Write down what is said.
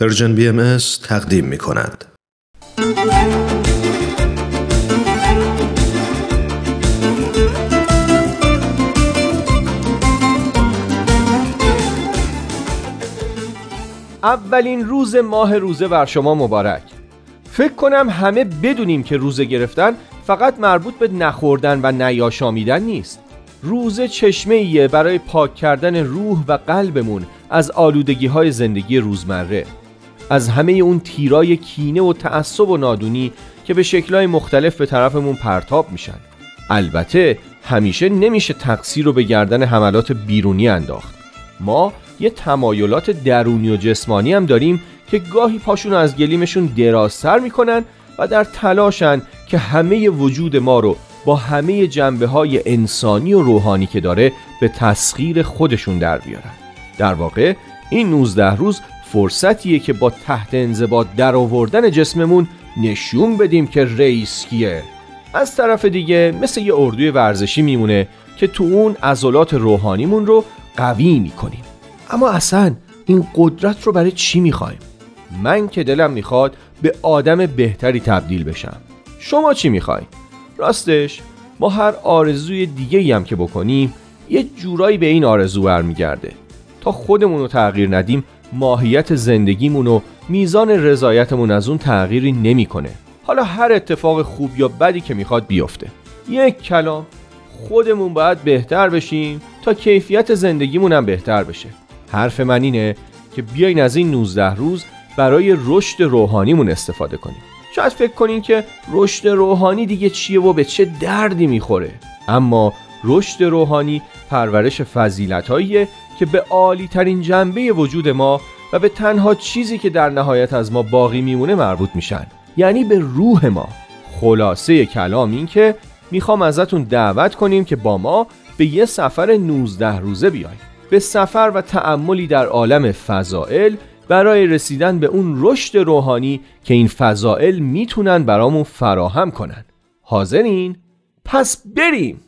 Persian BM تقدیم می کند. اولین روز ماه روزه بر شما مبارک. فکر کنم همه بدونیم که روزه گرفتن فقط مربوط به نخوردن و نیاشامیدن نیست. روزه چشمه ایه برای پاک کردن روح و قلبمون از آلودگی های زندگی روزمره. از همه اون تیرای کینه و تعصب و نادونی که به شکلهای مختلف به طرفمون پرتاب میشن. البته همیشه نمیشه تقصیر رو به گردن حملات بیرونی انداخت. ما یه تمایلات درونی و جسمانی هم داریم که گاهی پاشون از گلیمشون درازتر می‌کنن و در تلاشن که همه وجود ما رو با همه جنبه های انسانی و روحانی که داره به تسخیر خودشون در بیارن. در واقع این 19 روز فرصتیه که با تحت انضباط در آوردن جسممون نشون بدیم که رئیس کیه از طرف دیگه مثل یه اردوی ورزشی میمونه که تو اون عضلات روحانیمون رو قوی می‌کنیم اما اصلا این قدرت رو برای چی می‌خوایم؟ من که دلم می‌خواد به آدم بهتری تبدیل بشم شما چی می‌خواین؟ راستش ما هر آرزوی دیگه هم که بکنیم یه جورایی به این آرزو برمیگرده تا خودمون رو تغییر ندیم ماهیت زندگیمون و میزان رضایتمون از اون تغییری نمی‌کنه. حالا هر اتفاق خوب یا بدی که می‌خواد بیفته. یک کلام خودمون باید بهتر بشیم تا کیفیت زندگیمون هم بهتر بشه. حرف من اینه که بیاین از این 19 روز برای رشد روحانیمون استفاده کنیم. شاید فکر کنین که رشد روحانی دیگه چیه و به چه دردی می‌خوره. اما رشد روحانی پرورش فضیلتهاییه که به عالی ترین جنبه وجود ما و به تنها چیزی که در نهایت از ما باقی میمونه مربوط میشن. یعنی به روح ما. خلاصه کلام این که می‌خوام ازتون دعوت کنیم که با ما به یه سفر 19 روزه بیایم به سفر و تعملی در عالم فضائل برای رسیدن به اون رشد روحانی که این فضائل می‌تونن برامون فراهم کنن. حاضرین؟ پس بریم!